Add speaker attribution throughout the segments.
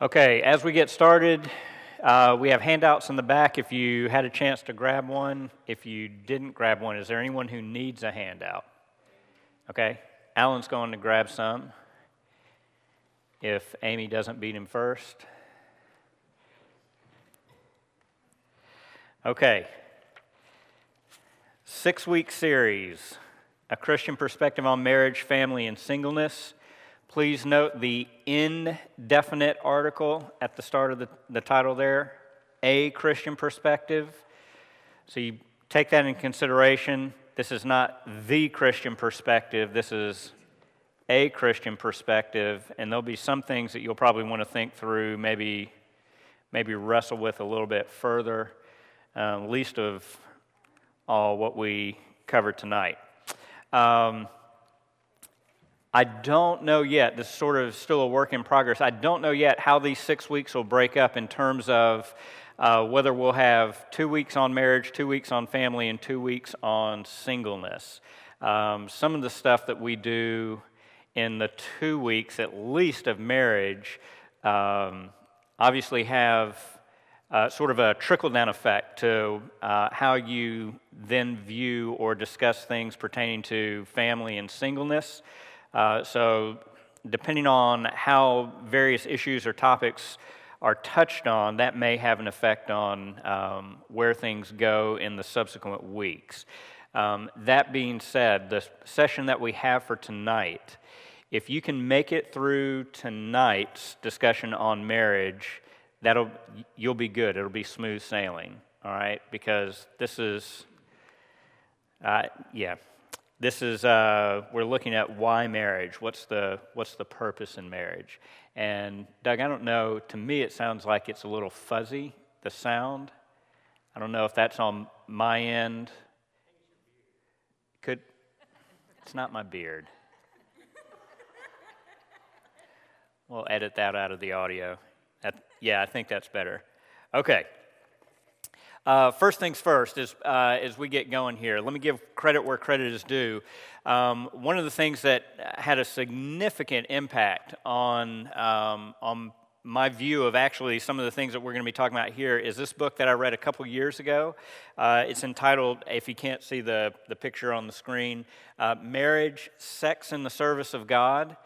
Speaker 1: Okay, as we get started, uh, we have handouts in the back if you had a chance to grab one. If you didn't grab one, is there anyone who needs a handout? Okay, Alan's going to grab some if Amy doesn't beat him first. Okay, six week series A Christian Perspective on Marriage, Family, and Singleness. Please note the indefinite article at the start of the, the title there, A Christian Perspective. So you take that in consideration. This is not the Christian perspective, this is a Christian perspective, and there'll be some things that you'll probably want to think through, maybe, maybe wrestle with a little bit further, uh, least of all what we covered tonight. Um, I don't know yet, this is sort of still a work in progress. I don't know yet how these six weeks will break up in terms of uh, whether we'll have two weeks on marriage, two weeks on family, and two weeks on singleness. Um, some of the stuff that we do in the two weeks at least of marriage um, obviously have uh, sort of a trickle down effect to uh, how you then view or discuss things pertaining to family and singleness. Uh, so, depending on how various issues or topics are touched on, that may have an effect on um, where things go in the subsequent weeks. Um, that being said, the session that we have for tonight, if you can make it through tonight's discussion on marriage, that'll you'll be good. It'll be smooth sailing. All right, because this is, uh, yeah, this is uh, we're looking at why marriage what's the what's the purpose in marriage? And doug i don't know to me it sounds like it's a little fuzzy the sound. I don't know if that's on my end. Could it's not my beard. We'll edit that out of the audio. Yeah i think that's better. Okay uh, first things first, as, uh, as we get going here, let me give credit where credit is due. Um, one of the things that had a significant impact on, um, on my view of actually some of the things that we're going to be talking about here is this book that I read a couple years ago. Uh, it's entitled, if you can't see the, the picture on the screen, uh, Marriage, Sex and the Service of God.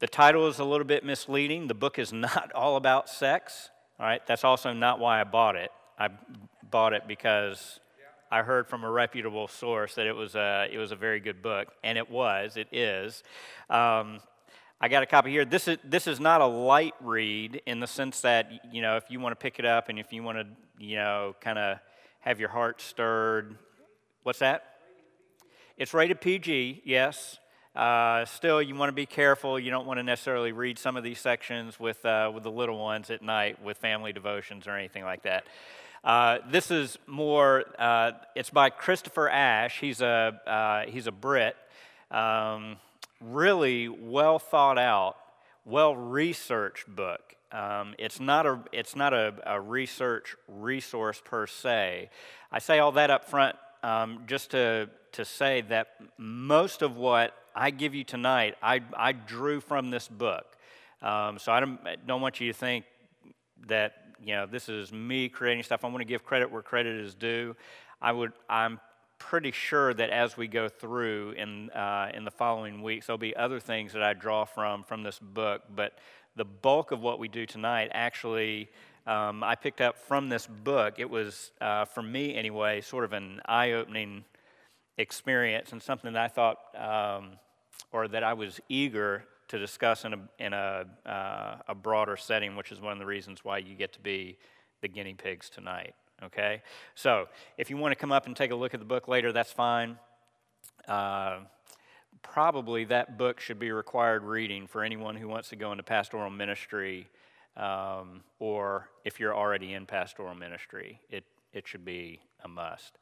Speaker 1: The title is a little bit misleading. The book is not all about sex. All right, that's also not why I bought it. I bought it because I heard from a reputable source that it was a, it was a very good book, and it was, it is. Um, I got a copy here. This is, this is not a light read in the sense that, you know, if you want to pick it up and if you want to, you know, kind of have your heart stirred. What's that? It's rated PG, yes. Uh, still, you want to be careful. You don't want to necessarily read some of these sections with, uh, with the little ones at night with family devotions or anything like that. Uh, this is more, uh, it's by Christopher Ash. He's a, uh, he's a Brit. Um, really well thought out, well researched book. Um, it's not, a, it's not a, a, research resource per se. I say all that up front um, just to, to say that most of what I give you tonight, I, I drew from this book. Um, so I don't, don't want you to think that you know, this is me creating stuff. I want to give credit where credit is due. I would, I'm pretty sure that as we go through in, uh, in the following weeks, there'll be other things that I draw from from this book. But the bulk of what we do tonight actually, um, I picked up from this book. It was, uh, for me anyway, sort of an eye opening experience and something that I thought, um, or that I was eager to discuss in a, in a, uh, a broader setting, which is one of the reasons why you get to be the guinea pigs tonight. Okay? So, if you want to come up and take a look at the book later, that's fine. Uh, probably that book should be required reading for anyone who wants to go into pastoral ministry, um, or if you're already in pastoral ministry, it, it should be a must.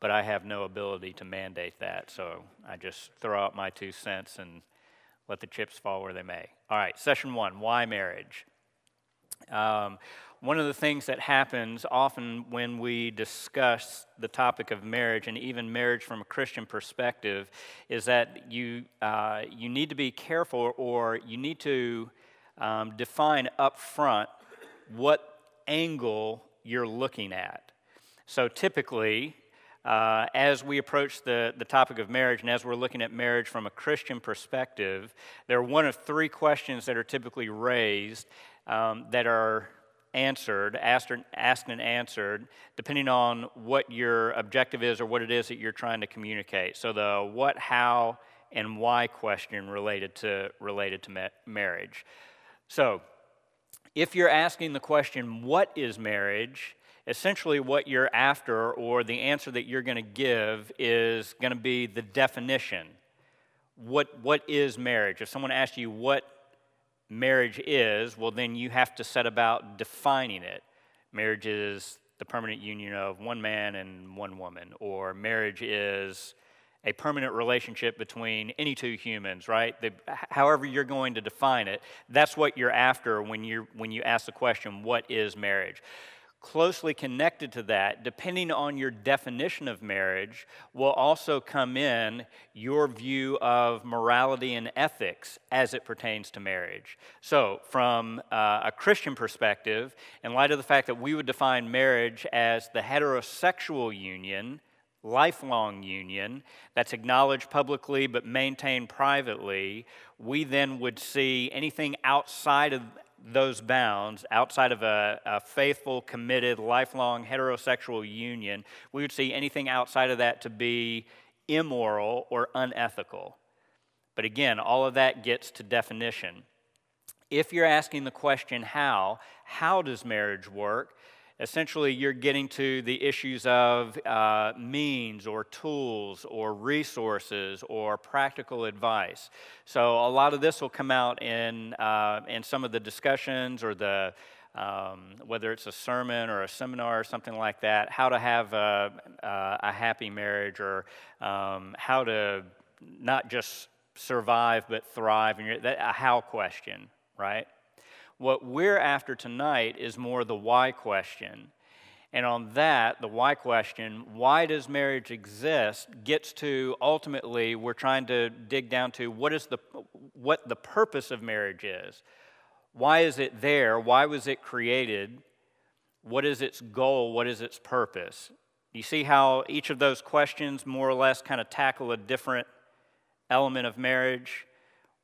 Speaker 1: But I have no ability to mandate that, so I just throw out my two cents and let the chips fall where they may. All right, session one why marriage? Um, one of the things that happens often when we discuss the topic of marriage and even marriage from a Christian perspective is that you, uh, you need to be careful or you need to um, define up front what angle you're looking at. So typically, uh, as we approach the, the topic of marriage and as we're looking at marriage from a Christian perspective, there are one of three questions that are typically raised um, that are answered, asked, asked and answered, depending on what your objective is or what it is that you're trying to communicate. So the what, how, and why question related to related to ma- marriage. So, if you're asking the question, what is marriage? Essentially what you're after or the answer that you're going to give is going to be the definition. What, what is marriage? If someone asks you what marriage is, well, then you have to set about defining it. Marriage is the permanent union of one man and one woman, or marriage is a permanent relationship between any two humans, right? The, however you're going to define it, that's what you're after when you when you ask the question, what is marriage? Closely connected to that, depending on your definition of marriage, will also come in your view of morality and ethics as it pertains to marriage. So, from uh, a Christian perspective, in light of the fact that we would define marriage as the heterosexual union, lifelong union that's acknowledged publicly but maintained privately, we then would see anything outside of those bounds outside of a, a, faithful, committed, lifelong heterosexual union, we would see anything outside of that to be immoral or unethical. But again, all of that gets to definition. If you're asking the question, how, how does marriage work? Essentially you're getting to the issues of uh, means or tools or resources or practical advice. So a lot of this will come out in, uh, in some of the discussions or the um, whether it's a sermon or a seminar or something like that, how to have a, a happy marriage or um, how to not just survive but thrive, and that, a how question, right? What we're after tonight is more the why question. And on that, the why question, why does marriage exist, gets to ultimately we're trying to dig down to what is the what the purpose of marriage is. Why is it there? Why was it created? What is its goal? What is its purpose? You see how each of those questions more or less kind of tackle a different element of marriage?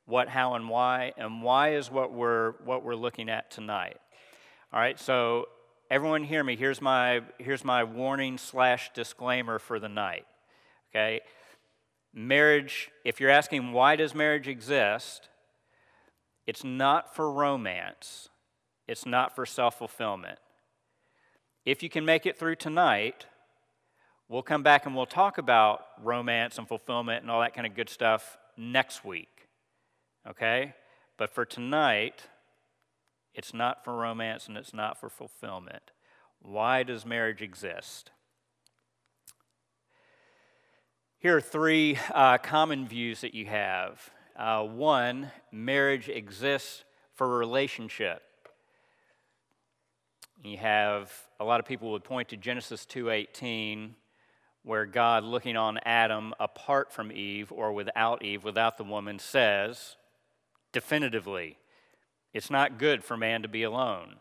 Speaker 1: What, how, and why, and why is what we're, what we're looking at tonight. All right, so everyone hear me. Here's my, here's my warning slash disclaimer for the night. Okay? Marriage, if you're asking why does marriage exist, it's not for romance, it's not for self fulfillment. If you can make it through tonight, we'll come back and we'll talk about romance and fulfillment and all that kind of good stuff next week okay? But for tonight, it's not for romance and it's not for fulfillment. Why does marriage exist? Here are three uh, common views that you have. Uh, one, marriage exists for relationship. You have a lot of people would point to Genesis 2:18 where God looking on Adam apart from Eve or without Eve without the woman says definitively. It's not good for man to be alone.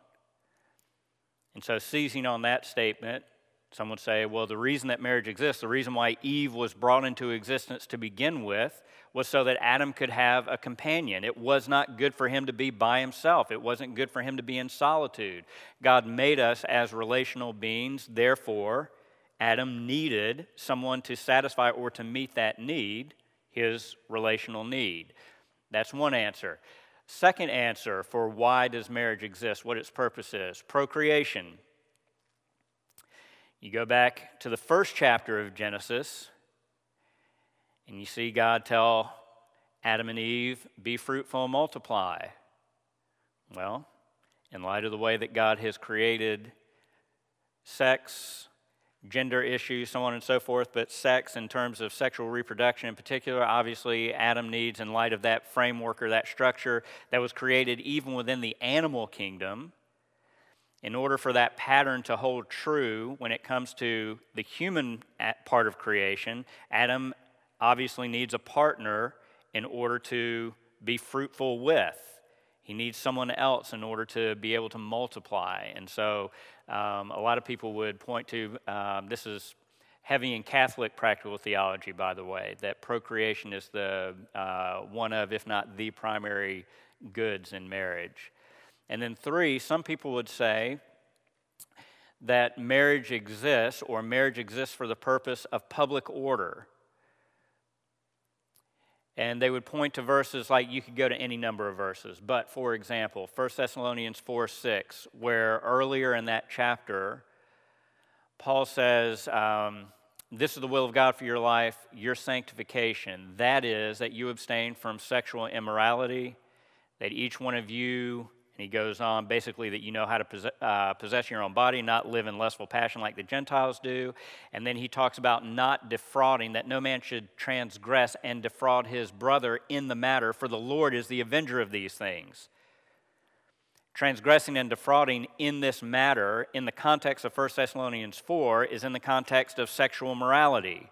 Speaker 1: And so, seizing on that statement, some would say, well, the reason that marriage exists, the reason why Eve was brought into existence to begin with, was so that Adam could have a companion. It was not good for him to be by himself, it wasn't good for him to be in solitude. God made us as relational beings, therefore, Adam needed someone to satisfy or to meet that need, his relational need. That's one answer. Second answer for why does marriage exist, what its purpose is procreation. You go back to the first chapter of Genesis, and you see God tell Adam and Eve, Be fruitful and multiply. Well, in light of the way that God has created sex, gender issues, so on and so forth, but sex in terms of sexual reproduction in particular, obviously, Adam needs, in light of that framework or that structure that was created even within the animal kingdom, in order for that pattern to hold true when it comes to the human uh, part of creation, Adam obviously needs a partner in order to be fruitful with. He needs someone else in order to be able to multiply. And so um, a lot of people would point to um, this is heavy in Catholic practical theology, by the way, that procreation is the uh, one of, if not the primary goods in marriage. And then, three, some people would say that marriage exists or marriage exists for the purpose of public order. And they would point to verses like you could go to any number of verses. But for example, 1 Thessalonians 4 6, where earlier in that chapter, Paul says, um, This is the will of God for your life, your sanctification. That is, that you abstain from sexual immorality, that each one of you he goes on basically that you know how to possess, uh, possess your own body, not live in lustful passion like the Gentiles do. And then he talks about not defrauding, that no man should transgress and defraud his brother in the matter, for the Lord is the avenger of these things. Transgressing and defrauding in this matter, in the context of 1 Thessalonians 4, is in the context of sexual morality.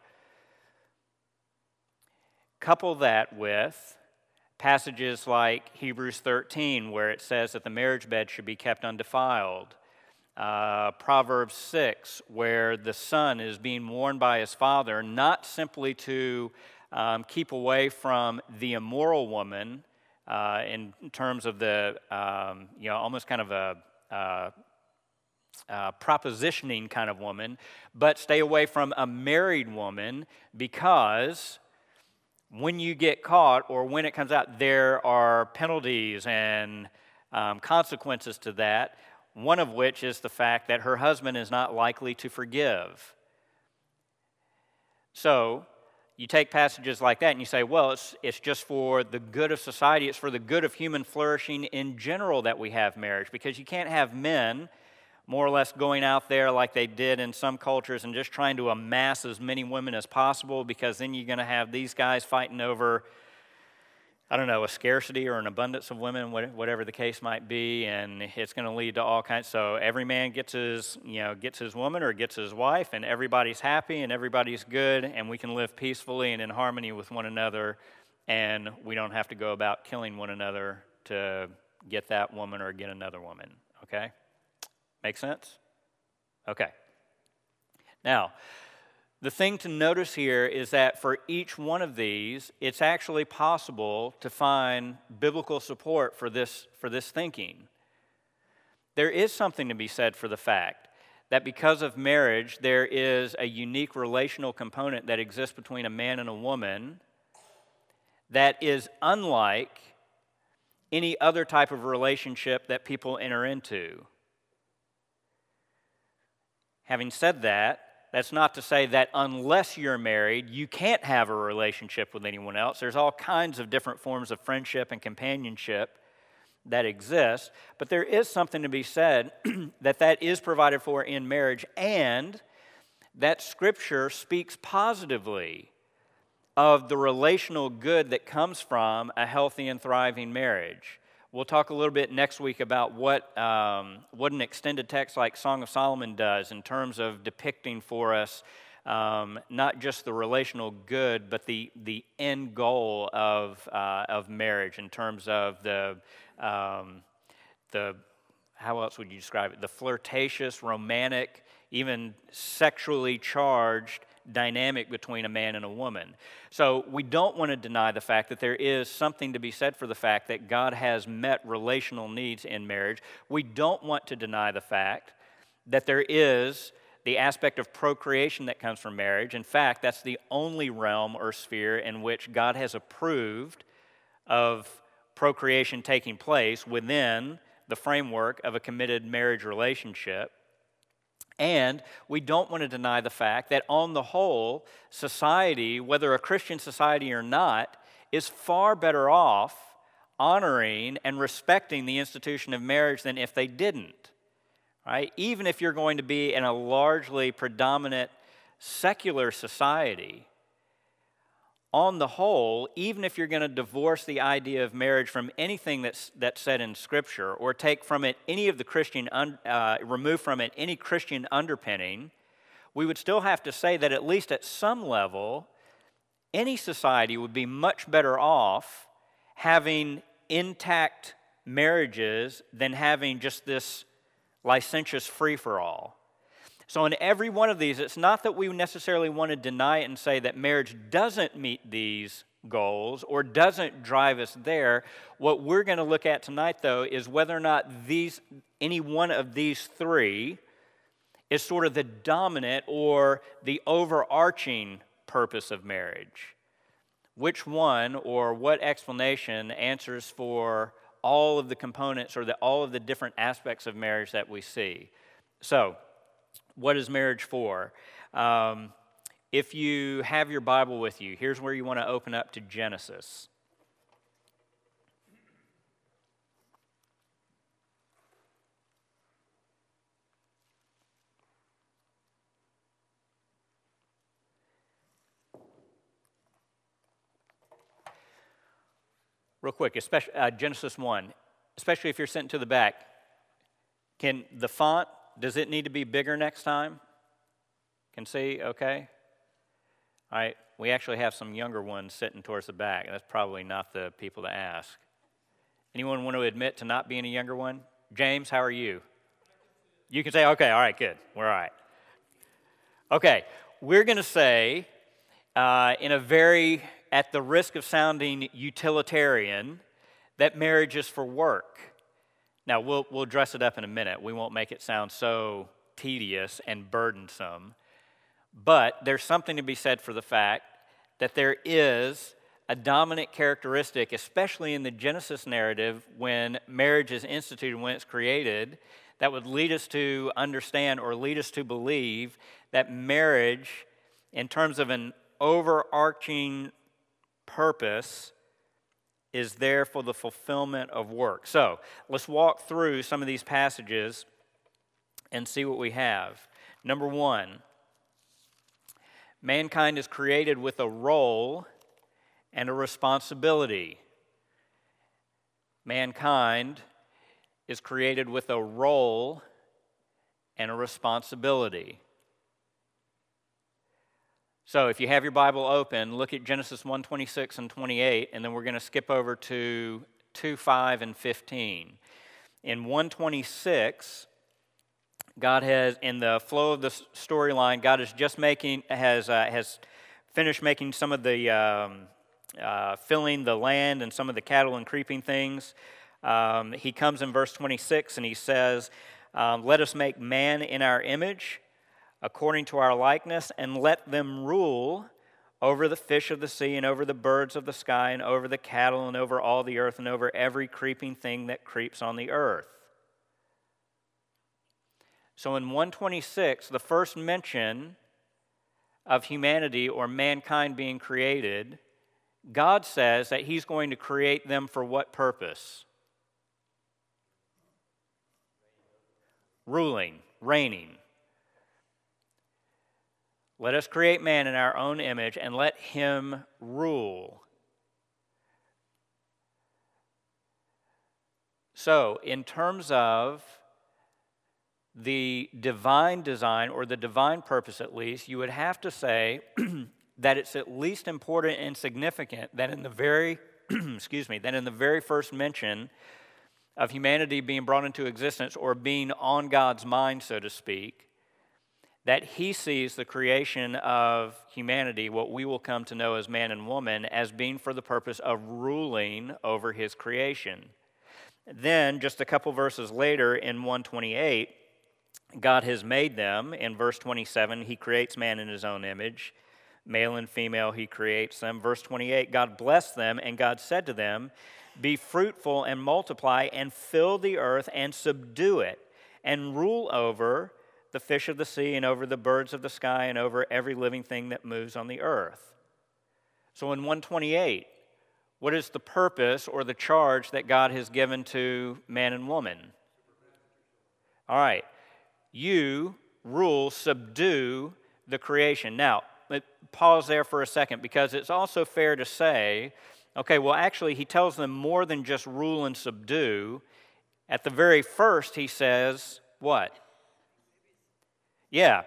Speaker 1: Couple that with passages like Hebrews 13, where it says that the marriage bed should be kept undefiled. Uh, Proverbs 6, where the son is being warned by his father not simply to um, keep away from the immoral woman uh, in terms of the, um, you know, almost kind of a uh, uh, propositioning kind of woman, but stay away from a married woman because when you get caught or when it comes out, there are penalties and um, consequences to that, one of which is the fact that her husband is not likely to forgive. So, you take passages like that and you say, well, it's, it's just for the good of society, it's for the good of human flourishing in general that we have marriage, because you can't have men more or less going out there like they did in some cultures and just trying to amass as many women as possible because then you're going to have these guys fighting over I don't know, a scarcity or an abundance of women, whatever the case might be, and it's going to lead to all kinds. So every man gets his, you know, gets his woman or gets his wife, and everybody's happy and everybody's good, and we can live peacefully and in harmony with one another, and we don't have to go about killing one another to get that woman or get another woman. Okay. Make sense? Okay. Now, the thing to notice here is that for each one of these, it's actually possible to find biblical support for this, for this thinking. There is something to be said for the fact that because of marriage, there is a unique relational component that exists between a man and a woman that is unlike any other type of relationship that people enter into. Having said that, that's not to say that unless you're married, you can't have a relationship with anyone else. There's all kinds of different forms of friendship and companionship that exist, but there is something to be said that that is provided for in marriage and that scripture speaks positively of the relational good that comes from a healthy and thriving marriage. We'll talk a little bit next week about what, um, what an extended text like Song of Solomon does in terms of depicting for us um, not just the relational good, but the, the end goal of, uh, of marriage in terms of the, um, the, how else would you describe it? The flirtatious, romantic, even sexually charged dynamic between a man and a woman. So we don't want to deny the fact that there is something to be said for the fact that God has met relational needs in marriage. We don't want to deny the fact that there is the aspect of procreation that comes from marriage. In fact, that's the only realm or sphere in which God has approved of procreation taking place within the framework of a committed marriage relationship. And we don't want to deny the fact that, on the whole, society, whether a Christian society or not, is far better off honoring and respecting the institution of marriage than if they didn't. Right? Even if you're going to be in a largely predominant secular society, on the whole, even if you're going to divorce the idea of marriage from anything that's, that's said in Scripture or take from it any of the Christian, un, uh, remove from it any Christian underpinning, we would still have to say that at least at some level, any society would be much better off having intact marriages than having just this licentious free for all. So, in every one of these, it's not that we necessarily want to deny it and say that marriage doesn't meet these goals or doesn't drive us there. What we're going to look at tonight, though, is whether or not these, any one of these three is sort of the dominant or the overarching purpose of marriage. Which one or what explanation answers for all of the components or the, all of the different aspects of marriage that we see? So, what is marriage for? Um, if you have your Bible with you, here's where you want to open up to Genesis. Real quick, especially, uh, Genesis 1, especially if you're sent to the back, can the font, does it need to be bigger next time? Can see, okay? All right, we actually have some younger ones sitting towards the back. That's probably not the people to ask. Anyone want to admit to not being a younger one? James, how are you? You can say, okay, all right, good. We're all right. Okay, we're going to say, uh, in a very at the risk of sounding utilitarian, that marriage is for work. Now, we'll, we'll dress it up in a minute. We won't make it sound so tedious and burdensome. But there's something to be said for the fact that there is a dominant characteristic, especially in the Genesis narrative, when marriage is instituted, when it's created, that would lead us to understand or lead us to believe that marriage, in terms of an overarching purpose is there for the fulfillment of work. So let's walk through some of these passages and see what we have. Number one, mankind is created with a role and a responsibility. Mankind is created with a role and a responsibility. So if you have your Bible open, look at Genesis 1 26 and 28, and then we're going to skip over to 2 5 and 15. In 126, God has, in the flow of the storyline, God is just making, has, uh, has finished making some of the, um, uh, filling the land and some of the cattle and creeping things. Um, he comes in verse 26 and he says, um, Let us make man in our image according to our likeness, and let them rule over the fish of the sea, and over the birds of the sky, and over the cattle, and over all the earth, and over every creeping thing that creeps on the earth. So in 126, the first mention of humanity or mankind being created, God says that He's going to create them for what purpose? Ruling, reigning. Let us create man in our own image and let him rule. So, in terms of the divine design, or the divine purpose at least, you would have to say that it's at least important and significant that in the very, excuse me, that in the very first mention of humanity being brought into existence or being on God's mind, so to speak, that he sees the creation of humanity, what we will come to know as man and woman, as being for the purpose of ruling over his creation. Then, just a couple verses later in 128, God has made them. In verse 27, he creates man in his own image. Male and female, he creates them. Verse 28, God blessed them, and God said to them, Be fruitful and multiply, and fill the earth and subdue it, and rule over the fish of the sea and over the birds of the sky and over every living thing that moves on the earth. So in 128, what is the purpose or the charge that God has given to man and woman? All right. You rule, subdue the creation. Now, pause there for a second because it's also fair to say, okay, well, actually, he tells them more than just rule and subdue. At the very first, he says, what? Yeah,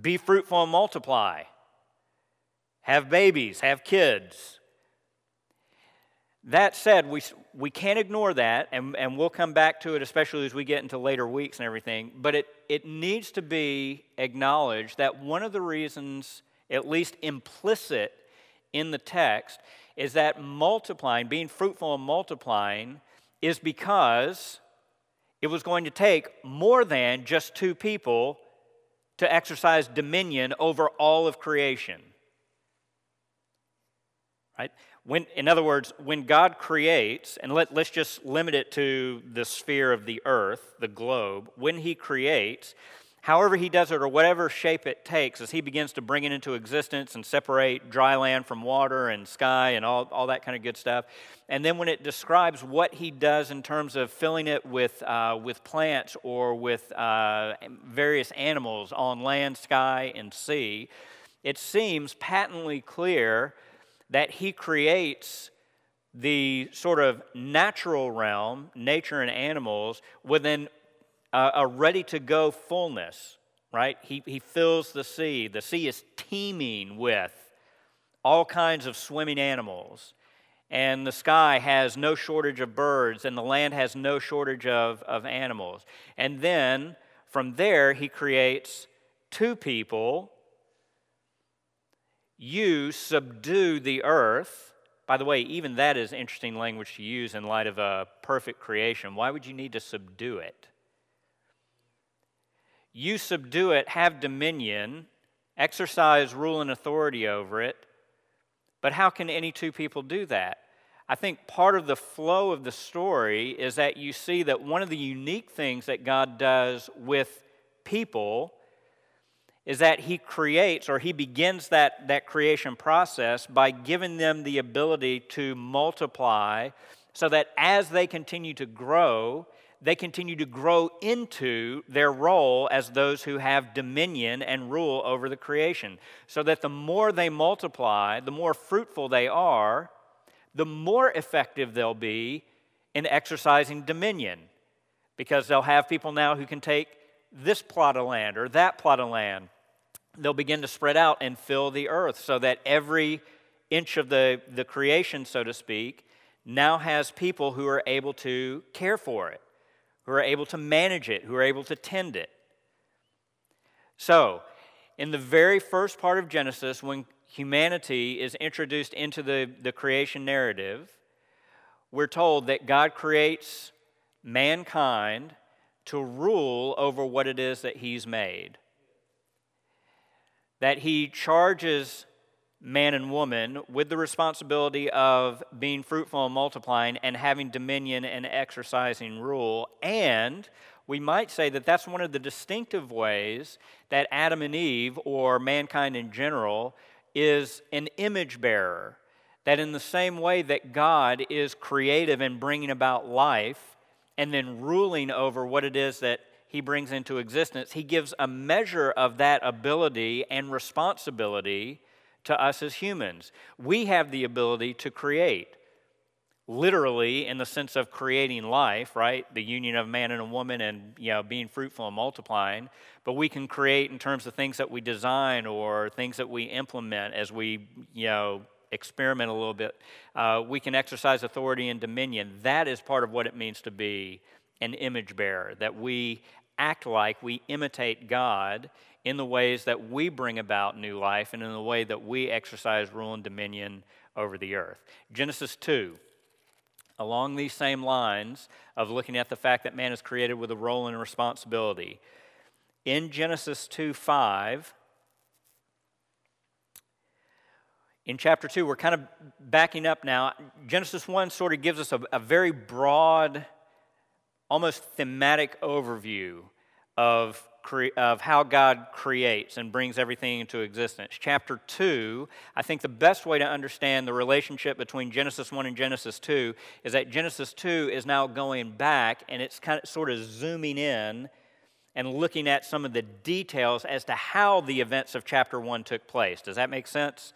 Speaker 1: be fruitful and multiply. Have babies, have kids. That said, we, we can't ignore that, and, and we'll come back to it, especially as we get into later weeks and everything. But it, it needs to be acknowledged that one of the reasons, at least implicit in the text, is that multiplying, being fruitful and multiplying, is because it was going to take more than just two people to exercise dominion over all of creation. Right? When, in other words, when God creates, and let, let's just limit it to the sphere of the earth, the globe, when He creates, however He does it or whatever shape it takes, as He begins to bring it into existence and separate dry land from water and sky and all, all that kind of good stuff. And then when it describes what He does in terms of filling it with, uh, with plants or with uh, various animals on land, sky, and sea, it seems patently clear that he creates the sort of natural realm, nature and animals, within a, a ready to go fullness, right? He, he fills the sea. The sea is teeming with all kinds of swimming animals. And the sky has no shortage of birds, and the land has no shortage of, of animals. And then from there, he creates two people you subdue the earth. By the way, even that is interesting language to use in light of a perfect creation. Why would you need to subdue it? You subdue it, have dominion, exercise rule and authority over it. But how can any two people do that? I think part of the flow of the story is that you see that one of the unique things that God does with people is that he creates or he begins that, that creation process by giving them the ability to multiply so that as they continue to grow, they continue to grow into their role as those who have dominion and rule over the creation. So that the more they multiply, the more fruitful they are, the more effective they'll be in exercising dominion. Because they'll have people now who can take this plot of land or that plot of land they'll begin to spread out and fill the earth so that every inch of the, the creation, so to speak, now has people who are able to care for it, who are able to manage it, who are able to tend it. So, in the very first part of Genesis, when humanity is introduced into the, the creation narrative, we're told that God creates mankind to rule over what it is that He's made that he charges man and woman with the responsibility of being fruitful and multiplying and having dominion and exercising rule. And we might say that that's one of the distinctive ways that Adam and Eve, or mankind in general, is an image bearer. That in the same way that God is creative in bringing about life and then ruling over what it is that he brings into existence, he gives a measure of that ability and responsibility to us as humans. We have the ability to create, literally in the sense of creating life, right? The union of man and a woman and you know being fruitful and multiplying. But we can create in terms of things that we design or things that we implement as we you know experiment a little bit. Uh, we can exercise authority and dominion. That is part of what it means to be an image bearer, that we act like we imitate God in the ways that we bring about new life and in the way that we exercise rule and dominion over the earth. Genesis 2, along these same lines of looking at the fact that man is created with a role and a responsibility. In Genesis 2 5, in chapter 2, we're kind of backing up now. Genesis 1 sort of gives us a, a very broad almost thematic overview of, cre- of how God creates and brings everything into existence. Chapter 2, I think the best way to understand the relationship between Genesis 1 and Genesis 2 is that Genesis 2 is now going back and it's kind of sort of zooming in and looking at some of the details as to how the events of chapter 1 took place. Does that make sense?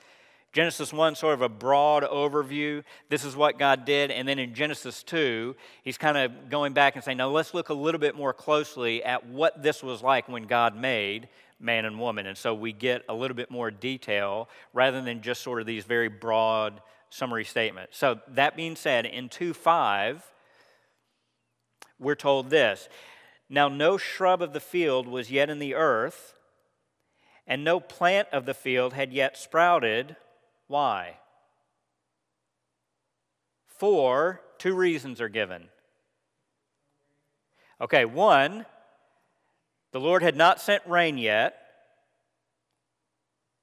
Speaker 1: Genesis 1, sort of a broad overview. This is what God did. And then in Genesis 2, he's kind of going back and saying, now let's look a little bit more closely at what this was like when God made man and woman. And so we get a little bit more detail rather than just sort of these very broad summary statements. So, that being said, in 2 5, we're told this Now, no shrub of the field was yet in the earth, and no plant of the field had yet sprouted. Why? For two reasons are given. Okay, one, the Lord had not sent rain yet.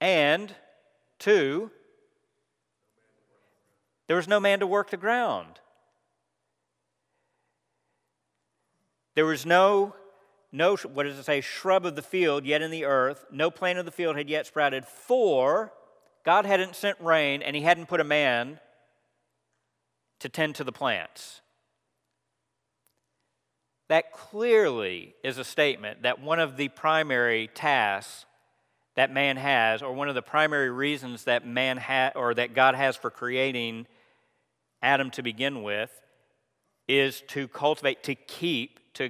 Speaker 1: And two, there was no man to work the ground. There was no, no, what does it say, shrub of the field yet in the earth, no plant of the field had yet sprouted, for God hadn't sent rain and he hadn't put a man to tend to the plants. That clearly is a statement that one of the primary tasks that man has, or one of the primary reasons that man ha- or that God has for creating Adam to begin with, is to cultivate, to keep, to,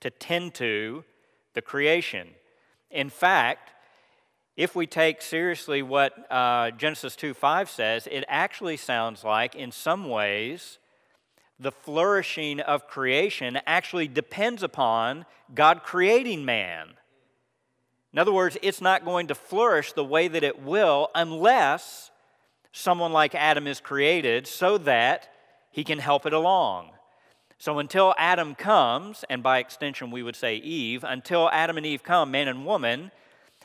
Speaker 1: to tend to the creation. In fact, if we take seriously what uh, Genesis 2 5 says, it actually sounds like, in some ways, the flourishing of creation actually depends upon God creating man. In other words, it's not going to flourish the way that it will unless someone like Adam is created so that he can help it along. So until Adam comes, and by extension we would say Eve, until Adam and Eve come, man and woman,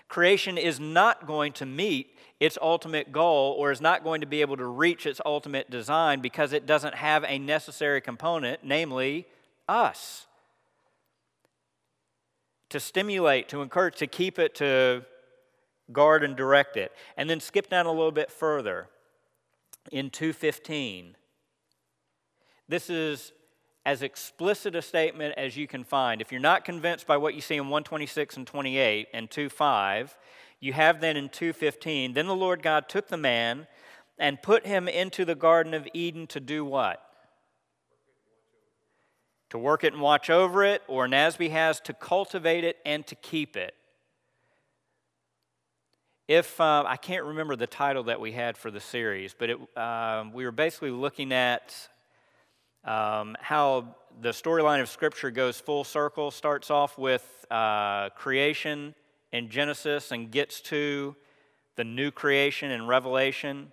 Speaker 1: creation is not going to meet its ultimate goal or is not going to be able to reach its ultimate design because it doesn't have a necessary component, namely us. To stimulate, to encourage, to keep it, to guard and direct it. And then skip down a little bit further in 215. This is as explicit a statement as you can find. If you're not convinced by what you see in 126 and 28 and 2:5, you have then in 2:15, then the Lord God took the man and put him into the garden of Eden to do what? To work it and watch over it, or NASB has to cultivate it and to keep it. If uh, I can't remember the title that we had for the series, but it, uh, we were basically looking at um, how the storyline of Scripture goes full circle, starts off with uh, creation in Genesis and gets to the new creation in Revelation.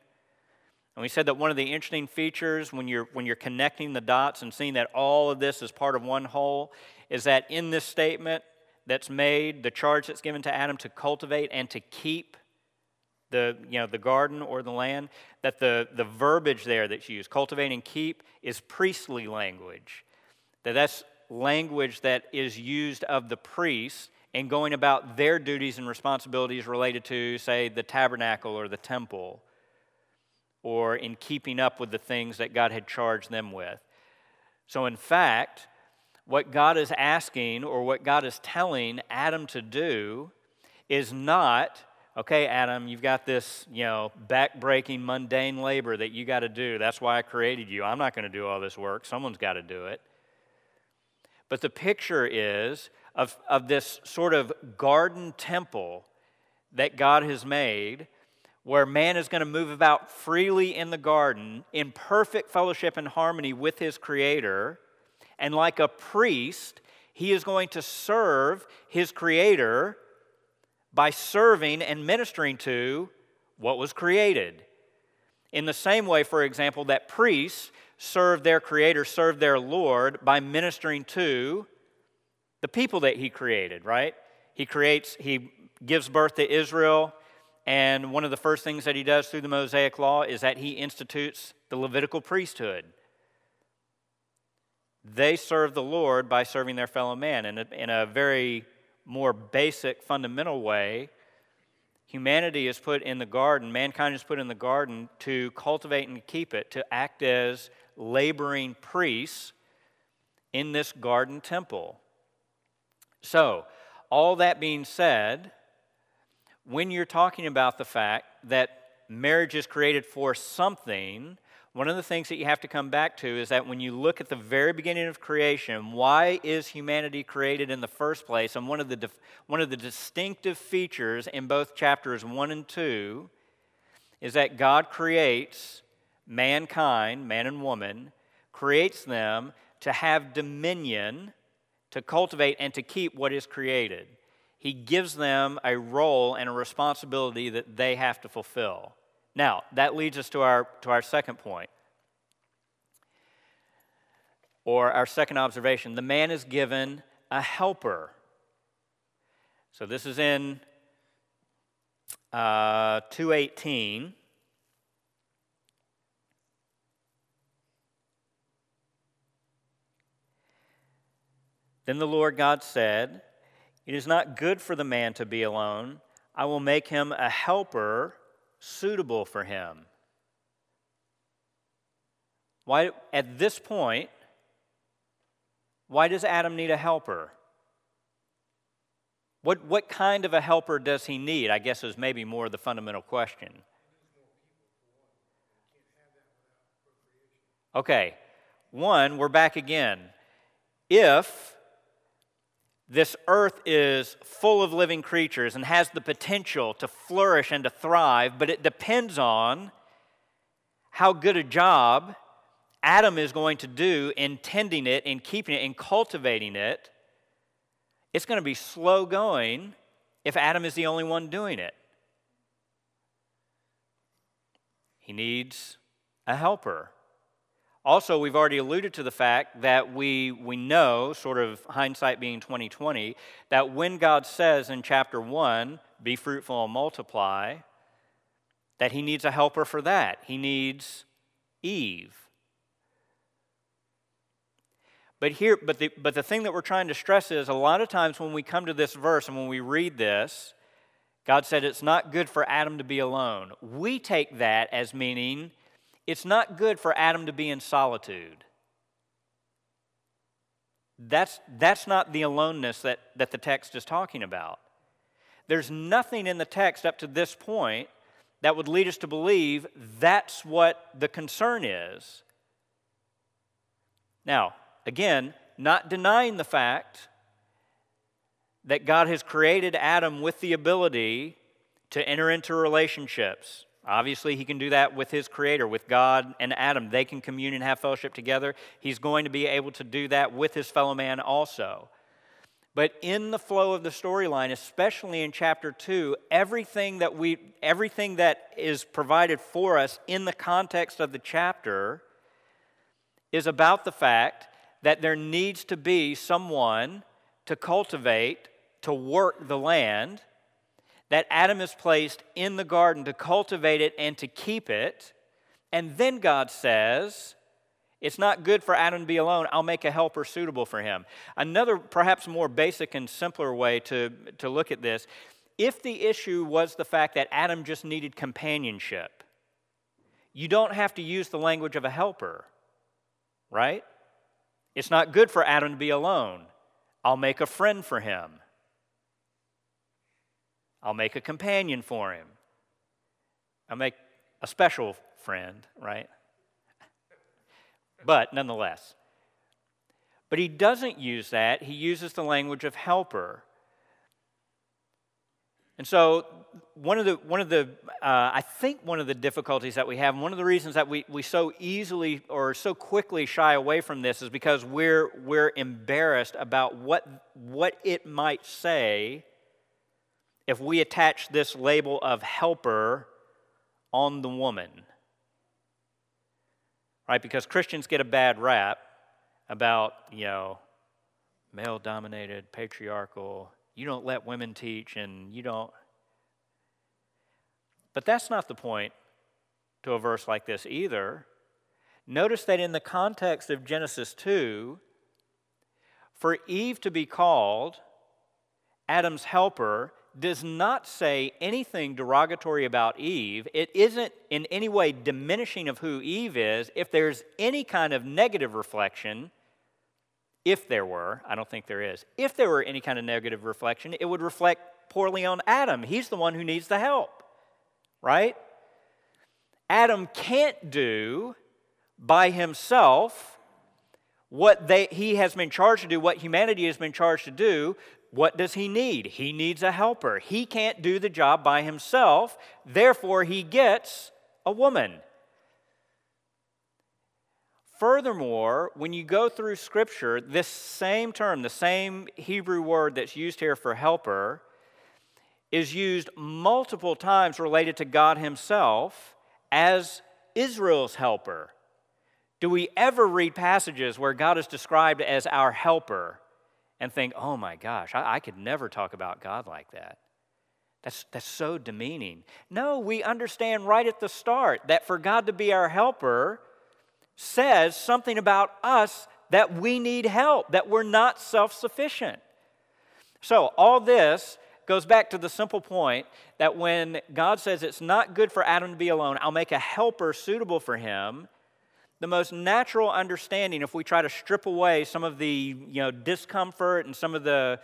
Speaker 1: And we said that one of the interesting features when you're, when you're connecting the dots and seeing that all of this is part of one whole is that in this statement that's made, the charge that's given to Adam to cultivate and to keep the, you know, the garden or the land, that the, the verbiage there that's used, cultivate and keep, is priestly language. That that's language that is used of the priests in going about their duties and responsibilities related to, say, the tabernacle or the temple, or in keeping up with the things that God had charged them with. So, in fact, what God is asking or what God is telling Adam to do is not okay, Adam, you've got this, you know, back-breaking, mundane labor that you got to do. That's why I created you. I'm not going to do all this work. Someone's got to do it. But the picture is of, of this sort of garden temple that God has made where man is going to move about freely in the garden in perfect fellowship and harmony with his creator. And like a priest, he is going to serve his creator by serving and ministering to what was created. In the same way, for example, that priests serve their Creator, serve their Lord by ministering to the people that He created, right? He creates, He gives birth to Israel, and one of the first things that He does through the Mosaic Law is that He institutes the Levitical priesthood. They serve the Lord by serving their fellow man in a, in a very more basic, fundamental way, humanity is put in the garden, mankind is put in the garden to cultivate and keep it, to act as laboring priests in this garden temple. So, all that being said, when you're talking about the fact that marriage is created for something, one of the things that you have to come back to is that when you look at the very beginning of creation, why is humanity created in the first place? And one of the, one of the distinctive features in both chapters 1 and 2 is that God creates mankind, man and woman, creates them to have dominion, to cultivate, and to keep what is created. He gives them a role and a responsibility that they have to fulfill. Now, that leads us to our, to our second point, or our second observation. The man is given a helper. So this is in uh, 218. Then the Lord God said, It is not good for the man to be alone. I will make him a helper suitable for him. Why, at this point, why does Adam need a helper? What, what kind of a helper does he need? I guess is maybe more the fundamental question. Okay, one, we're back again. If this earth is full of living creatures and has the potential to flourish and to thrive, but it depends on how good a job Adam is going to do in tending it, in keeping it, in cultivating it. It's going to be slow going if Adam is the only one doing it. He needs a helper. Also, we've already alluded to the fact that we, we know, sort of hindsight being 2020, that when God says in chapter 1, be fruitful and multiply, that he needs a helper for that. He needs Eve. But here, but the, but the thing that we're trying to stress is a lot of times when we come to this verse and when we read this, God said it's not good for Adam to be alone. We take that as meaning it's not good for Adam to be in solitude. That's, that's not the aloneness that, that the text is talking about. There's nothing in the text up to this point that would lead us to believe that's what the concern is. Now, again, not denying the fact that God has created Adam with the ability to enter into relationships, Obviously, he can do that with his creator, with God and Adam. They can commune and have fellowship together. He's going to be able to do that with his fellow man also. But in the flow of the storyline, especially in chapter 2, everything that we everything that is provided for us in the context of the chapter is about the fact that there needs to be someone to cultivate, to work the land that Adam is placed in the garden to cultivate it and to keep it. And then God says, It's not good for Adam to be alone. I'll make a helper suitable for him. Another, perhaps more basic and simpler way to, to look at this if the issue was the fact that Adam just needed companionship, you don't have to use the language of a helper, right? It's not good for Adam to be alone. I'll make a friend for him. I'll make a companion for him. I'll make a special friend, right? But nonetheless. But he doesn't use that. He uses the language of helper. And so, one of the, one of the uh, I think one of the difficulties that we have, and one of the reasons that we, we so easily or so quickly shy away from this is because we're, we're embarrassed about what, what it might say if we attach this label of helper on the woman. Right? Because Christians get a bad rap about, you know, male dominated, patriarchal, you don't let women teach, and you don't. But that's not the point to a verse like this either. Notice that in the context of Genesis 2, for Eve to be called Adam's helper does not say anything derogatory about Eve. It isn't in any way diminishing of who Eve is. If there's any kind of negative reflection, if there were, I don't think there is, if there were any kind of negative reflection, it would reflect poorly on Adam. He's the one who needs the help, right? Adam can't do by himself what they, he has been charged to do, what humanity has been charged to do, what does he need? He needs a helper. He can't do the job by himself, therefore, he gets a woman. furthermore, when you go through Scripture, this same term, the same Hebrew word that's used here for helper, is used multiple times related to God Himself as Israel's helper. Do we ever read passages where God is described as our helper and think, oh my gosh, I, I could never talk about God like that? That's, that's so demeaning. No, we understand right at the start that for God to be our helper says something about us that we need help, that we're not self sufficient. So, all this goes back to the simple point that when God says it's not good for Adam to be alone, I'll make a helper suitable for him. The most natural understanding, if we try to strip away some of the you know, discomfort and some of the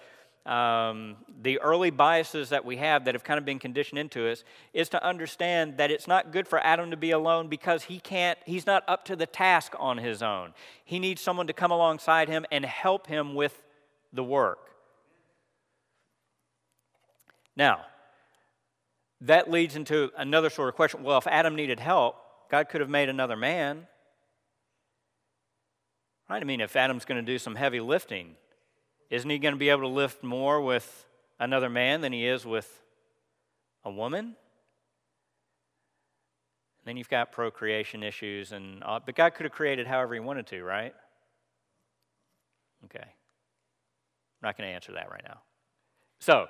Speaker 1: um, the early biases that we have that have kind of been conditioned into us is to understand that it's not good for Adam to be alone because he can't, he's not up to the task on his own. He needs someone to come alongside him and help him with the work. Now, that leads into another sort of question. Well, if Adam needed help, God could have made another man. Right? I mean, if Adam's going to do some heavy lifting, isn't he going to be able to lift more with another man than he is with a woman? And then you've got procreation issues, and uh, but God could have created however He wanted to, right? Okay, I'm not going to answer that right now. So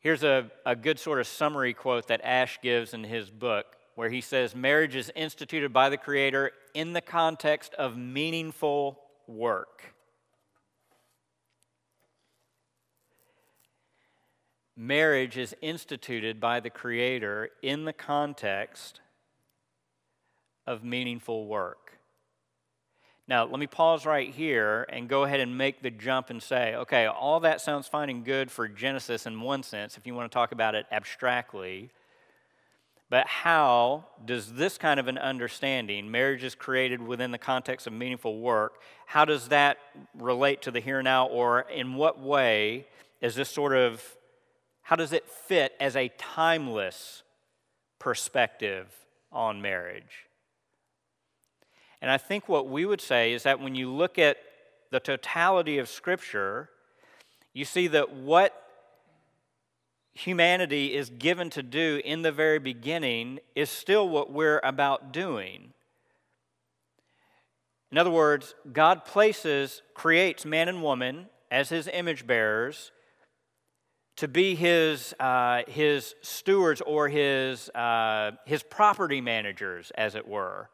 Speaker 1: here's a, a good sort of summary quote that Ash gives in his book, where he says, "Marriage is instituted by the Creator in the context of meaningful work. Marriage is instituted by the Creator in the context of meaningful work. Now, let me pause right here and go ahead and make the jump and say, okay, all that sounds fine and good for Genesis in one sense, if you want to talk about it abstractly. But how does this kind of an understanding, marriage is created within the context of meaningful work, how does that relate to the here and now, or in what way is this sort of, how does it fit as a timeless perspective on marriage? And I think what we would say is that when you look at the totality of Scripture, you see that what humanity is given to do in the very beginning is still what we're about doing. In other words, God places, creates man and woman as his image bearers to be his, uh, his stewards or his, uh, his property managers, as it were.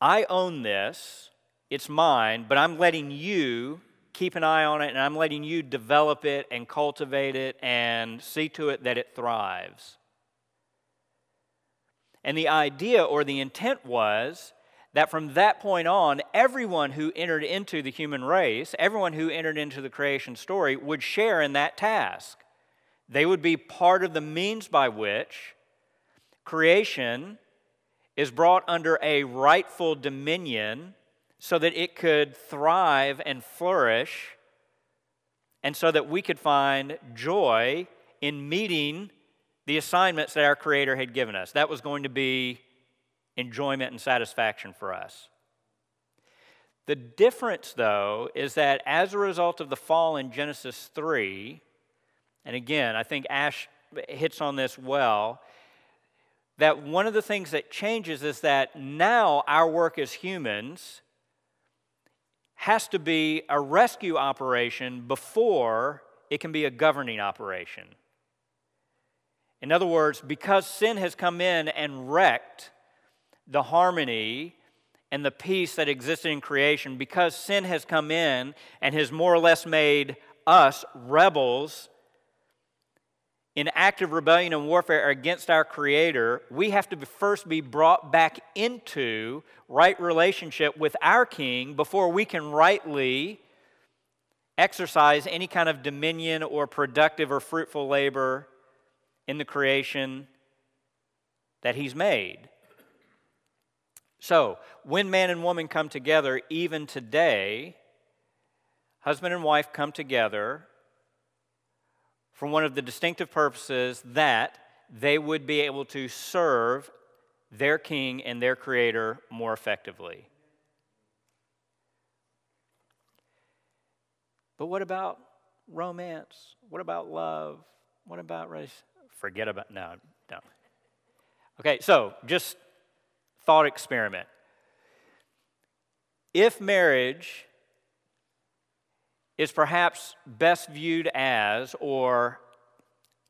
Speaker 1: I own this, it's mine, but I'm letting you keep an eye on it, and I'm letting you develop it and cultivate it and see to it that it thrives. And the idea or the intent was that from that point on, everyone who entered into the human race, everyone who entered into the creation story, would share in that task. They would be part of the means by which creation is brought under a rightful dominion so that it could thrive and flourish, and so that we could find joy in meeting the assignments that our Creator had given us. That was going to be enjoyment and satisfaction for us. The difference, though, is that as a result of the fall in Genesis 3, and again, I think Ash hits on this well, that one of the things that changes is that now our work as humans has to be a rescue operation before it can be a governing operation. In other words, because sin has come in and wrecked the harmony and the peace that existed in creation, because sin has come in and has more or less made us rebels in active rebellion and warfare against our Creator, we have to first be brought back into right relationship with our King before we can rightly exercise any kind of dominion or productive or fruitful labor in the creation that He's made. So, when man and woman come together, even today, husband and wife come together for one of the distinctive purposes that they would be able to serve their king and their creator more effectively. But what about romance? What about love? What about race? Forget about, no, no. Okay, so just thought experiment. If marriage is perhaps best viewed as, or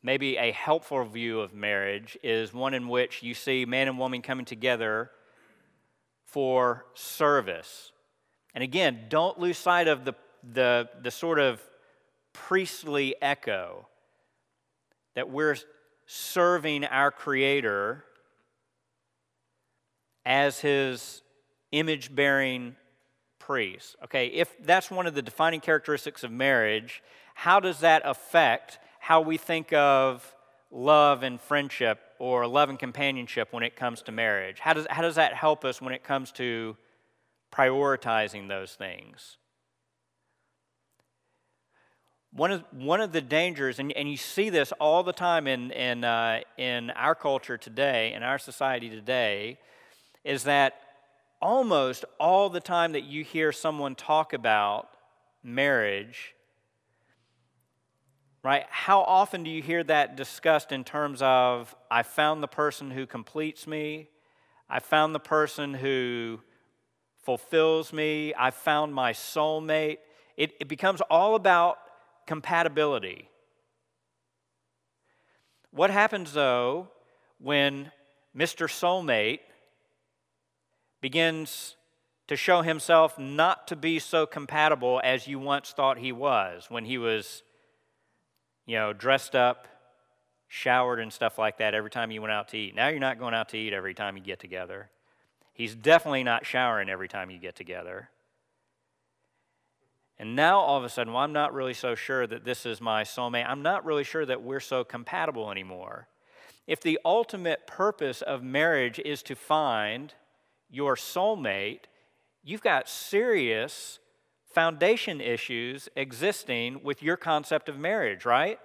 Speaker 1: maybe a helpful view of marriage, is one in which you see man and woman coming together for service. And again, don't lose sight of the, the, the sort of priestly echo that we're serving our Creator as His image bearing priests. Okay, if that's one of the defining characteristics of marriage, how does that affect how we think of love and friendship or love and companionship when it comes to marriage? How does, how does that help us when it comes to prioritizing those things? One of, one of the dangers, and, and you see this all the time in, in, uh, in our culture today, in our society today, is that almost all the time that you hear someone talk about marriage, right, how often do you hear that discussed in terms of, I found the person who completes me, I found the person who fulfills me, I found my soulmate? It, it becomes all about compatibility. What happens though when Mr. Soulmate begins to show himself not to be so compatible as you once thought he was when he was, you know, dressed up, showered, and stuff like that every time you went out to eat. Now you're not going out to eat every time you get together. He's definitely not showering every time you get together. And now all of a sudden, well, I'm not really so sure that this is my soulmate. I'm not really sure that we're so compatible anymore. If the ultimate purpose of marriage is to find your soulmate, you've got serious foundation issues existing with your concept of marriage, right?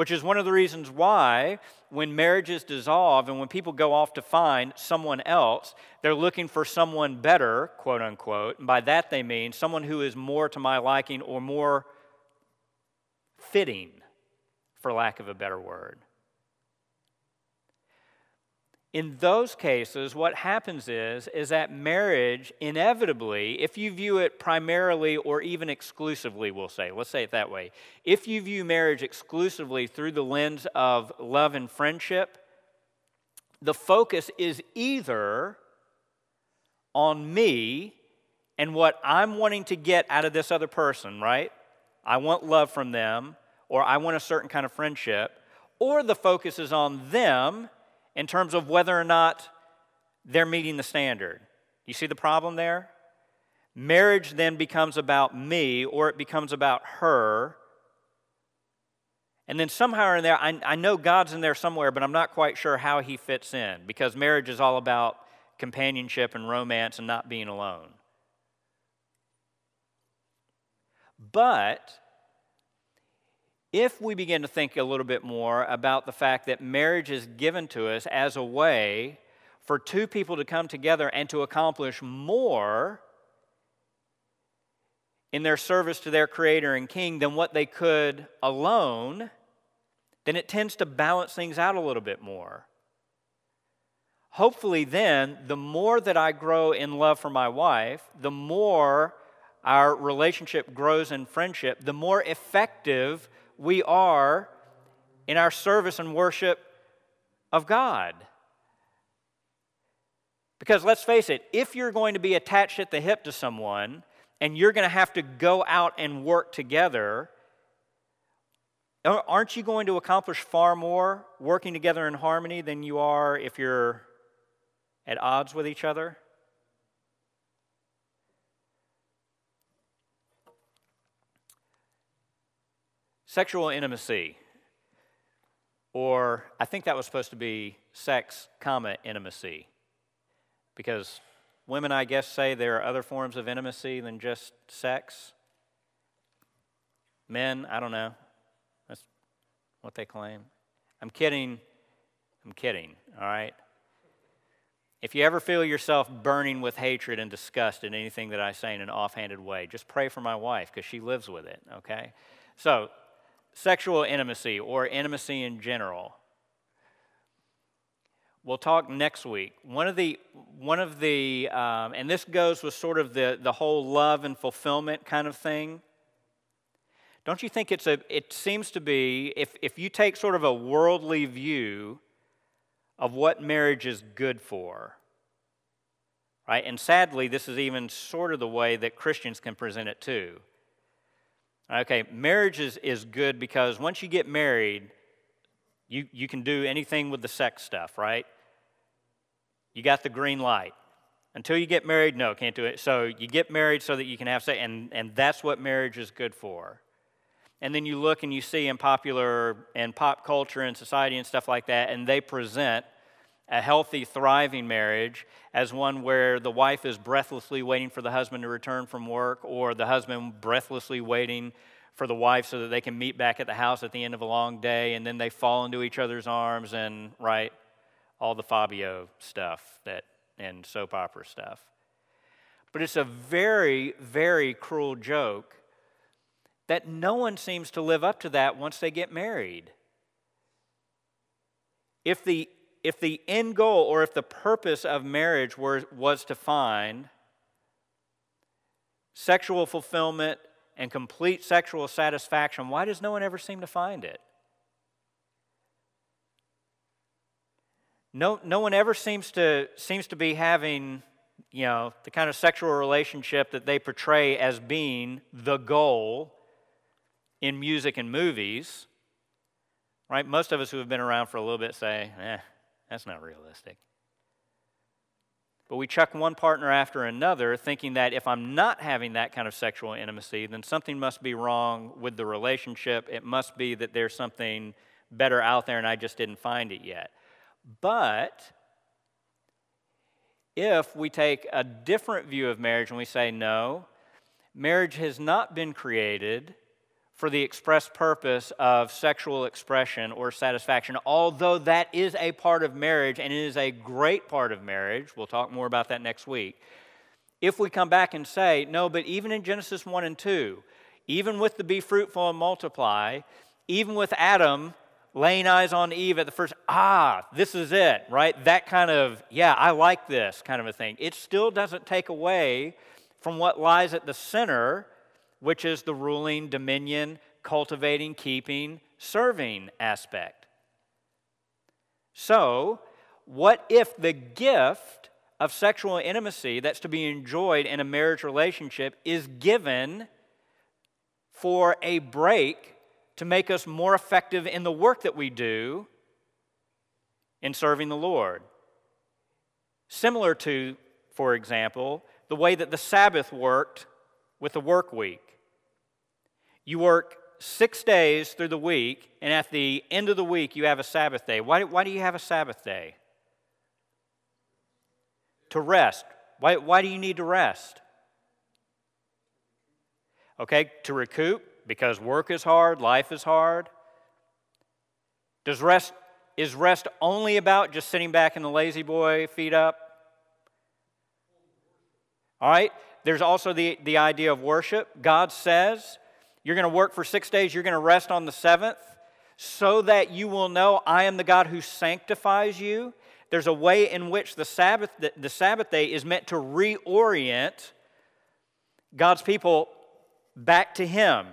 Speaker 1: which is one of the reasons why when marriages dissolve and when people go off to find someone else, they're looking for someone better, quote unquote. And by that they mean someone who is more to my liking or more fitting, for lack of a better word. In those cases, what happens is, is that marriage inevitably, if you view it primarily or even exclusively, we'll say, let's say it that way, if you view marriage exclusively through the lens of love and friendship, the focus is either on me and what I'm wanting to get out of this other person, right? I want love from them, or I want a certain kind of friendship, or the focus is on them in terms of whether or not they're meeting the standard. You see the problem there? Marriage then becomes about me or it becomes about her. And then somehow in there, I, I know God's in there somewhere, but I'm not quite sure how he fits in because marriage is all about companionship and romance and not being alone. But if we begin to think a little bit more about the fact that marriage is given to us as a way for two people to come together and to accomplish more in their service to their Creator and King than what they could alone, then it tends to balance things out a little bit more. Hopefully, then, the more that I grow in love for my wife, the more our relationship grows in friendship, the more effective we are in our service and worship of God. Because let's face it, if you're going to be attached at the hip to someone and you're going to have to go out and work together, aren't you going to accomplish far more working together in harmony than you are if you're at odds with each other? Sexual intimacy, or I think that was supposed to be sex, comma, intimacy, because women, I guess, say there are other forms of intimacy than just sex. Men, I don't know. That's what they claim. I'm kidding. I'm kidding, all right? If you ever feel yourself burning with hatred and disgust at anything that I say in an offhanded way, just pray for my wife because she lives with it, okay? So, sexual intimacy or intimacy in general. We'll talk next week. One of the, one of the um, and this goes with sort of the, the whole love and fulfillment kind of thing. Don't you think it's a, it seems to be, if, if you take sort of a worldly view of what marriage is good for, right? And sadly, this is even sort of the way that Christians can present it too. Okay, marriage is, is good because once you get married, you, you can do anything with the sex stuff, right? You got the green light. Until you get married, no, can't do it. So you get married so that you can have sex, and, and that's what marriage is good for and then you look and you see in popular and pop culture and society and stuff like that, and they present a healthy, thriving marriage as one where the wife is breathlessly waiting for the husband to return from work, or the husband breathlessly waiting for the wife so that they can meet back at the house at the end of a long day, and then they fall into each other's arms and, right, all the Fabio stuff that and soap opera stuff. But it's a very, very cruel joke that no one seems to live up to that once they get married. If the, if the end goal or if the purpose of marriage were, was to find sexual fulfillment and complete sexual satisfaction, why does no one ever seem to find it? No, no one ever seems to, seems to be having, you know, the kind of sexual relationship that they portray as being the goal in music and movies, right? Most of us who have been around for a little bit say, eh, that's not realistic. But we chuck one partner after another, thinking that if I'm not having that kind of sexual intimacy, then something must be wrong with the relationship. It must be that there's something better out there and I just didn't find it yet. But if we take a different view of marriage and we say, no, marriage has not been created for the express purpose of sexual expression or satisfaction, although that is a part of marriage and it is a great part of marriage. We'll talk more about that next week. If we come back and say, no, but even in Genesis 1 and 2, even with the be fruitful and multiply, even with Adam laying eyes on Eve at the first, ah, this is it, right? That kind of, yeah, I like this kind of a thing. It still doesn't take away from what lies at the center which is the ruling, dominion, cultivating, keeping, serving aspect. So, what if the gift of sexual intimacy that's to be enjoyed in a marriage relationship is given for a break to make us more effective in the work that we do in serving the Lord? Similar to, for example, the way that the Sabbath worked with the work week. You work six days through the week, and at the end of the week, you have a Sabbath day. Why, why do you have a Sabbath day? To rest. Why, why do you need to rest? Okay, to recoup, because work is hard, life is hard. Does rest is rest only about just sitting back in the lazy boy, feet up? All right, there's also the, the idea of worship. God says you're going to work for six days, you're going to rest on the seventh, so that you will know I am the God who sanctifies you. There's a way in which the Sabbath, the Sabbath day is meant to reorient God's people back to Him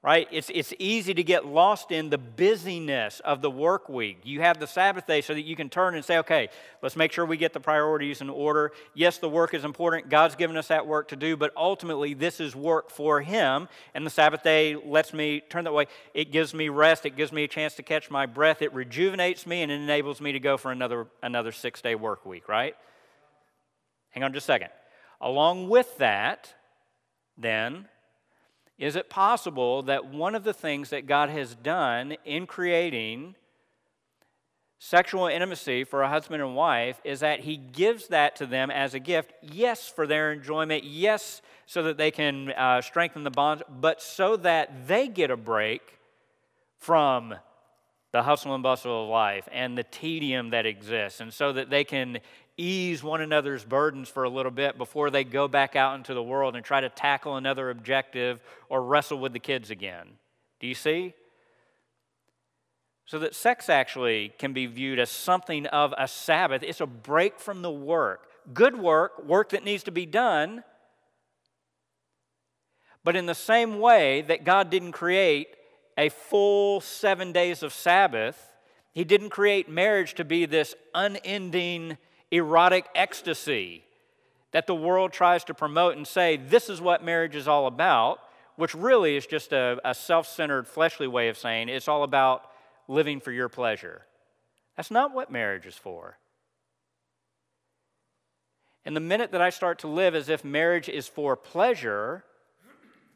Speaker 1: right? It's, it's easy to get lost in the busyness of the work week. You have the Sabbath day so that you can turn and say, okay, let's make sure we get the priorities in order. Yes, the work is important. God's given us that work to do, but ultimately, this is work for Him. And the Sabbath day lets me turn that way. It gives me rest, it gives me a chance to catch my breath, it rejuvenates me, and it enables me to go for another, another six day work week, right? Hang on just a second. Along with that, then, is it possible that one of the things that God has done in creating sexual intimacy for a husband and wife is that He gives that to them as a gift, yes, for their enjoyment, yes, so that they can uh, strengthen the bonds, but so that they get a break from the hustle and bustle of life and the tedium that exists, and so that they can ease one another's burdens for a little bit before they go back out into the world and try to tackle another objective or wrestle with the kids again. Do you see? So that sex actually can be viewed as something of a Sabbath. It's a break from the work. Good work, work that needs to be done. But in the same way that God didn't create a full seven days of Sabbath, He didn't create marriage to be this unending erotic ecstasy that the world tries to promote and say, this is what marriage is all about, which really is just a, a self centered, fleshly way of saying it's all about living for your pleasure. That's not what marriage is for. And the minute that I start to live as if marriage is for pleasure,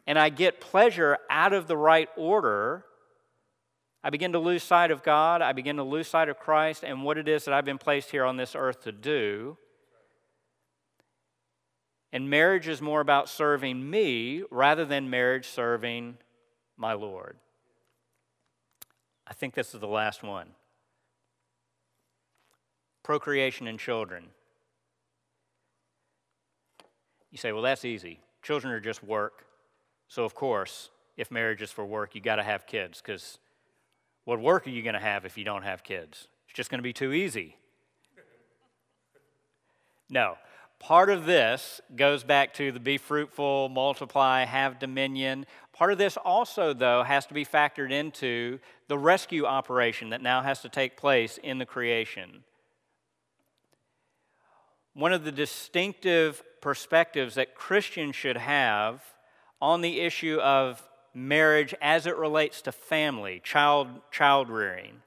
Speaker 1: and I get pleasure out of the right order, I begin to lose sight of God. I begin to lose sight of Christ and what it is that I've been placed here on this earth to do. And marriage is more about serving me rather than marriage serving my Lord. I think this is the last one procreation and children. You say, well, that's easy. Children are just work. So, of course, if marriage is for work, you got to have kids because what work are you going to have if you don't have kids? It's just going to be too easy. No. Part of this goes back to the be fruitful, multiply, have dominion. Part of this also, though, has to be factored into the rescue operation that now has to take place in the creation. One of the distinctive perspectives that Christians should have on the issue of marriage as it relates to family, child, child rearing,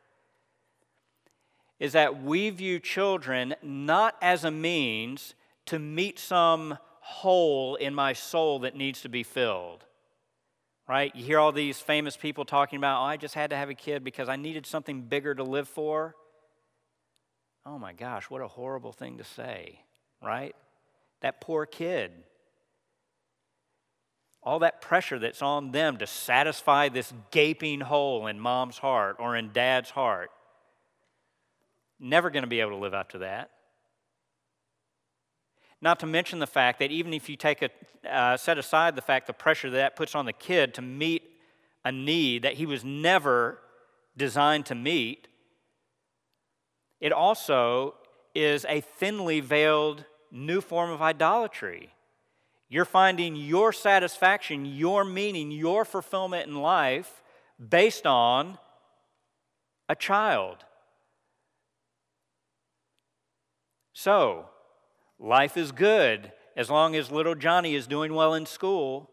Speaker 1: is that we view children not as a means to meet some hole in my soul that needs to be filled. Right? You hear all these famous people talking about, oh, I just had to have a kid because I needed something bigger to live for. Oh my gosh, what a horrible thing to say, right? That poor kid all that pressure that's on them to satisfy this gaping hole in mom's heart or in dad's heart. Never going to be able to live up to that. Not to mention the fact that even if you take a, uh, set aside the fact the pressure that, that puts on the kid to meet a need that he was never designed to meet, it also is a thinly veiled new form of idolatry. You're finding your satisfaction, your meaning, your fulfillment in life based on a child. So, life is good as long as little Johnny is doing well in school.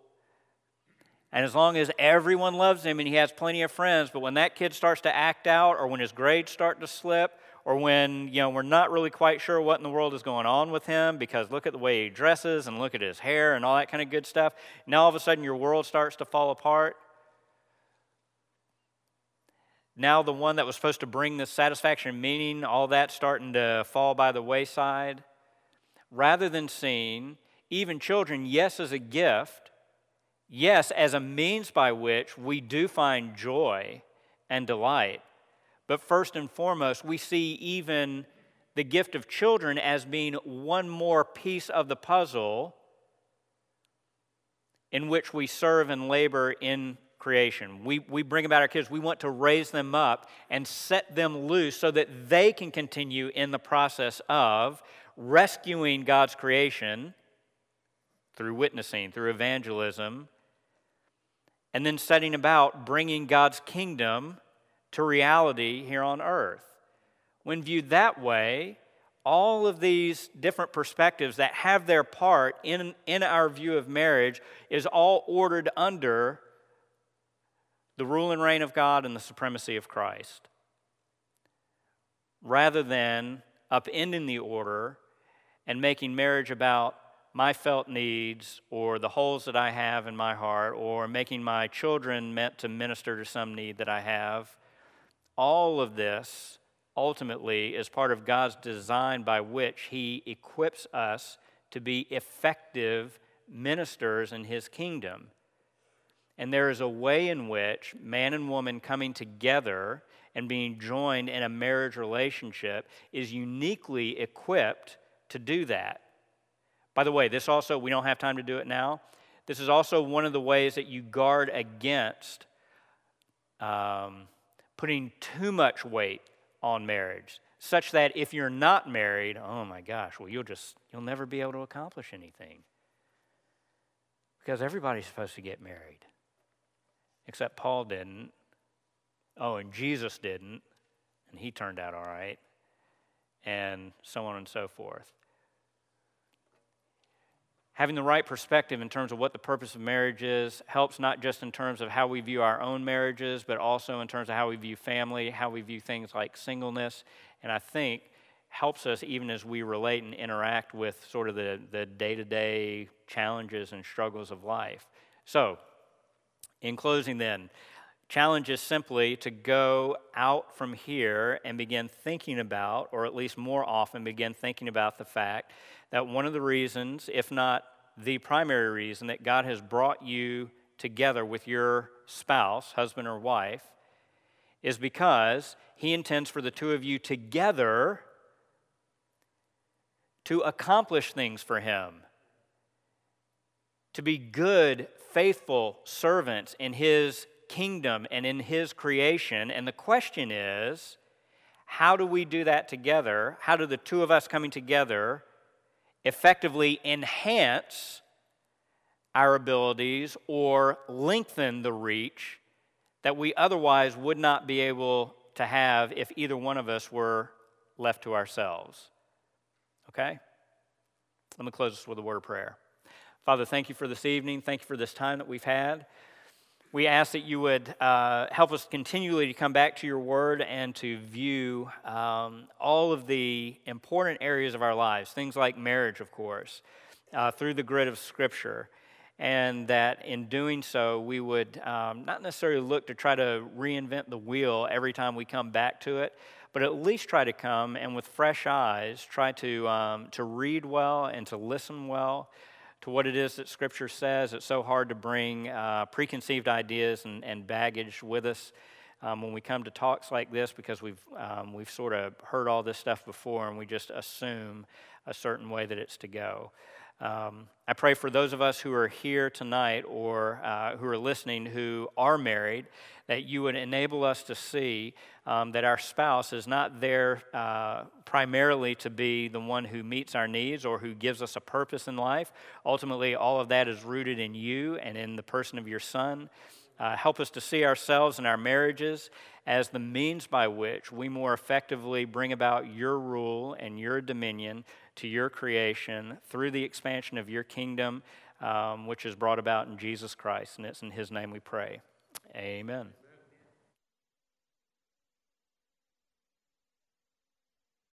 Speaker 1: And as long as everyone loves him and he has plenty of friends, but when that kid starts to act out or when his grades start to slip or when you know we're not really quite sure what in the world is going on with him because look at the way he dresses and look at his hair and all that kind of good stuff. Now all of a sudden your world starts to fall apart. Now the one that was supposed to bring this satisfaction meaning all that starting to fall by the wayside. Rather than seeing even children yes as a gift yes as a means by which we do find joy and delight but first and foremost, we see even the gift of children as being one more piece of the puzzle in which we serve and labor in creation. We, we bring about our kids, we want to raise them up and set them loose so that they can continue in the process of rescuing God's creation through witnessing, through evangelism, and then setting about bringing God's kingdom to reality here on earth. When viewed that way, all of these different perspectives that have their part in, in our view of marriage is all ordered under the rule and reign of God and the supremacy of Christ. Rather than upending the order and making marriage about my felt needs or the holes that I have in my heart or making my children meant to minister to some need that I have all of this ultimately is part of God's design by which He equips us to be effective ministers in His kingdom. And there is a way in which man and woman coming together and being joined in a marriage relationship is uniquely equipped to do that. By the way, this also, we don't have time to do it now. This is also one of the ways that you guard against um, putting too much weight on marriage, such that if you're not married, oh my gosh, well, you'll just, you'll never be able to accomplish anything. Because everybody's supposed to get married, except Paul didn't. Oh, and Jesus didn't, and he turned out all right, and so on and so forth having the right perspective in terms of what the purpose of marriage is helps not just in terms of how we view our own marriages, but also in terms of how we view family, how we view things like singleness, and I think helps us even as we relate and interact with sort of the, the day-to-day challenges and struggles of life. So, in closing then, challenge is simply to go out from here and begin thinking about, or at least more often begin thinking about the fact that one of the reasons, if not the primary reason, that God has brought you together with your spouse, husband or wife, is because He intends for the two of you together to accomplish things for Him, to be good, faithful servants in His kingdom and in His creation. And the question is, how do we do that together? How do the two of us coming together effectively enhance our abilities or lengthen the reach that we otherwise would not be able to have if either one of us were left to ourselves. Okay? Let me close this with a word of prayer. Father, thank you for this evening. Thank you for this time that we've had we ask that you would uh, help us continually to come back to your word and to view um, all of the important areas of our lives, things like marriage, of course, uh, through the grid of Scripture. And that in doing so, we would um, not necessarily look to try to reinvent the wheel every time we come back to it, but at least try to come and with fresh eyes try to, um, to read well and to listen well to what it is that Scripture says. It's so hard to bring uh, preconceived ideas and, and, baggage with us um, when we come to talks like this because we've, um, we've sort of heard all this stuff before and we just assume a certain way that it's to go. Um, I pray for those of us who are here tonight or uh, who are listening who are married that you would enable us to see um, that our spouse is not there uh, primarily to be the one who meets our needs or who gives us a purpose in life. Ultimately, all of that is rooted in you and in the person of your son. Uh, help us to see ourselves and our marriages as the means by which we more effectively bring about your rule and your dominion to your creation through the expansion of your kingdom, um, which is brought about in Jesus Christ. And it's in his name we pray. Amen.